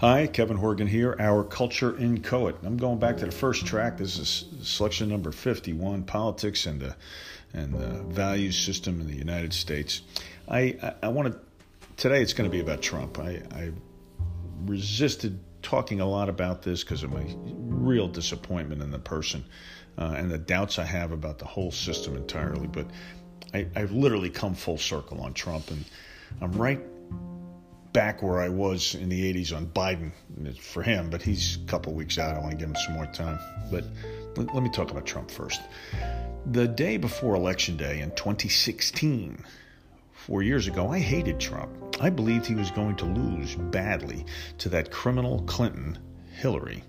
Hi, Kevin Horgan here, Our Culture in Coet. I'm going back to the first track. This is selection number 51 Politics and the, and the Values System in the United States. I, I, I want to, today it's going to be about Trump. I, I resisted talking a lot about this because of my real disappointment in the person uh, and the doubts I have about the whole system entirely. But I, I've literally come full circle on Trump, and I'm right back where I was in the 80s on Biden for him, but he's a couple weeks out. I want to give him some more time. But let, me talk about Trump first. The day before Election Day in 2016, four years ago, I hated Trump. I believed he was going to lose badly to that criminal Clinton, Hillary.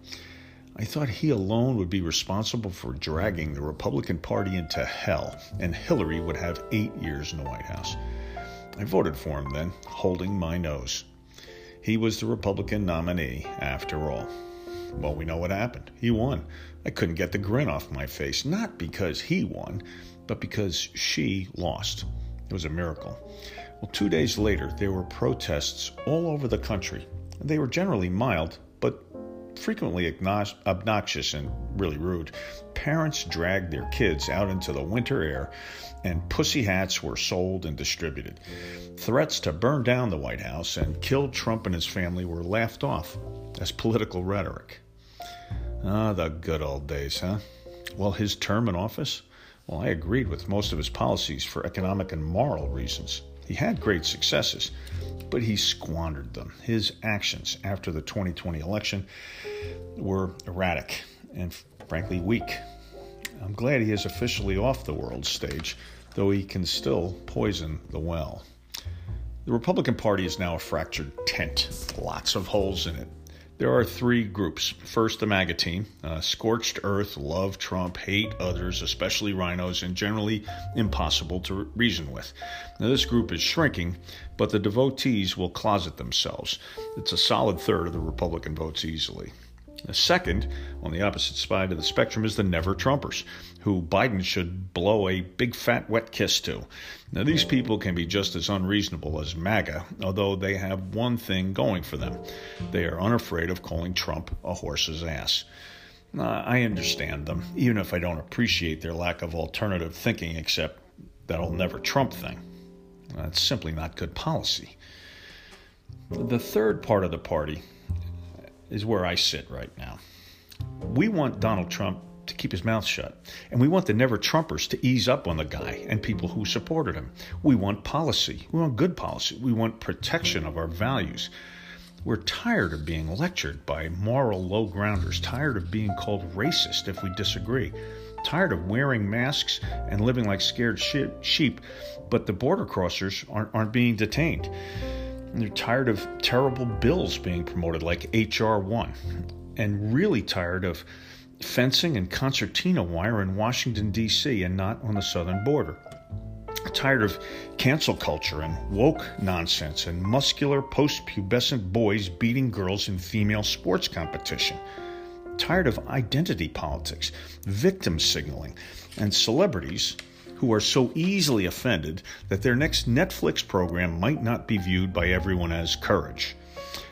I thought he alone would be responsible for dragging the Republican Party into hell, and Hillary would have eight years in the White House. I voted for him then, holding my nose. He was the Republican nominee, after all. Well, we know what happened. He won. I couldn't get the grin off my face, not because he won, but because she lost. It was a miracle. Well, two days later, there were protests all over the country. They were generally mild, frequently obnoxious and really rude. Parents dragged their kids out into the winter air, and pussy hats were sold and distributed. Threats to burn down the White House and kill Trump and his family were laughed off as political rhetoric. Ah, the good old days, huh? Well, his term in office? Well, I agreed with most of his policies for economic and moral reasons. He had great successes, but he squandered them. His actions after the 2020 election were erratic and frankly weak. I'm glad he is officially off the world stage, though he can still poison the well. The Republican Party is now a fractured tent, lots of holes in it. There are three groups. First, the MAGA team uh, scorched earth, love Trump, hate others, especially RINOs, and generally impossible to reason with. Now, this group is shrinking, but the devotees will closet themselves. It's a solid third of the Republican votes easily. The second, on the opposite side of the spectrum, is the never Trumpers, who Biden should blow a big fat wet kiss to. Now, these people can be just as unreasonable as MAGA, although they have one thing going for them they are unafraid of calling Trump a horse's ass. Uh, I understand them, even if I don't appreciate their lack of alternative thinking, except that'll never Trump thing. That's simply not good policy. The third part of the party is where I sit right now. We want Donald Trump to keep his mouth shut, and we want the never Trumpers to ease up on the guy and people who supported him. We want policy. We want good policy. We want protection of our values. We're tired of being lectured by moral low grounders, tired of being called racist if we disagree, tired of wearing masks and living like scared sheep, but the border crossers aren't, aren't being detained. They're tired of terrible bills being promoted like H.R. 1 and really tired of fencing and concertina wire in Washington, D.C., and not on the southern border. Tired of cancel culture and woke nonsense and muscular post pubescent boys beating girls in female sports competition. Tired of identity politics, victim signaling, and celebrities who are so easily offended that their next Netflix program might not be viewed by everyone as courage.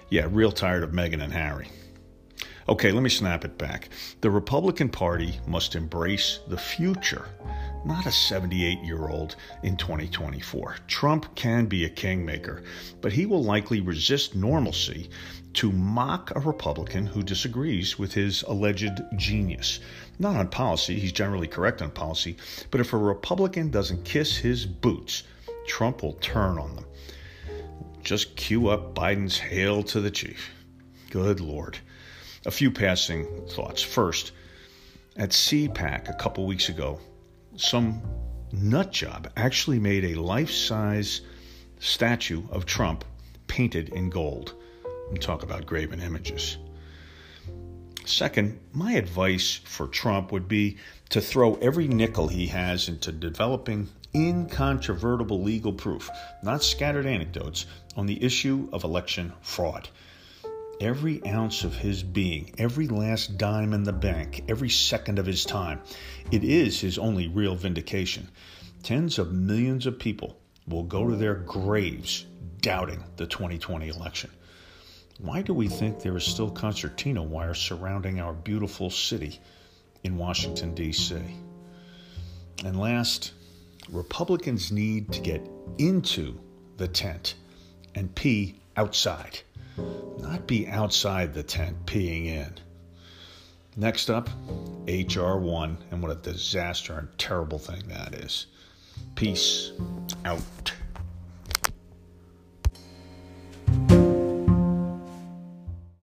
Yeah, real tired of Meghan and Harry. Okay, let me snap it back. The Republican Party must embrace the future, not a 78 year old in 2024. Trump can be a kingmaker, but he will likely resist normalcy to mock a Republican who disagrees with his alleged genius. Not on policy, he's generally correct on policy, but if a Republican doesn't kiss his boots, Trump will turn on them. Just cue up Biden's hail to the chief. Good Lord. A few passing thoughts. First, at CPAC a couple weeks ago, some nut job actually made a life size statue of Trump painted in gold. And talk about graven images. Second, my advice for Trump would be to throw every nickel he has into developing incontrovertible legal proof, not scattered anecdotes, on the issue of election fraud every ounce of his being, every last dime in the bank, every second of his time. It is his only real vindication. Tens of millions of people will go to their graves doubting the 2020 election. Why do we think there is still concertina wire surrounding our beautiful city in Washington, D.C.? And last, Republicans need to get into the tent and pee outside, not be outside the tent peeing in. Next up, HR1, and what a disaster and terrible thing that is. Peace out.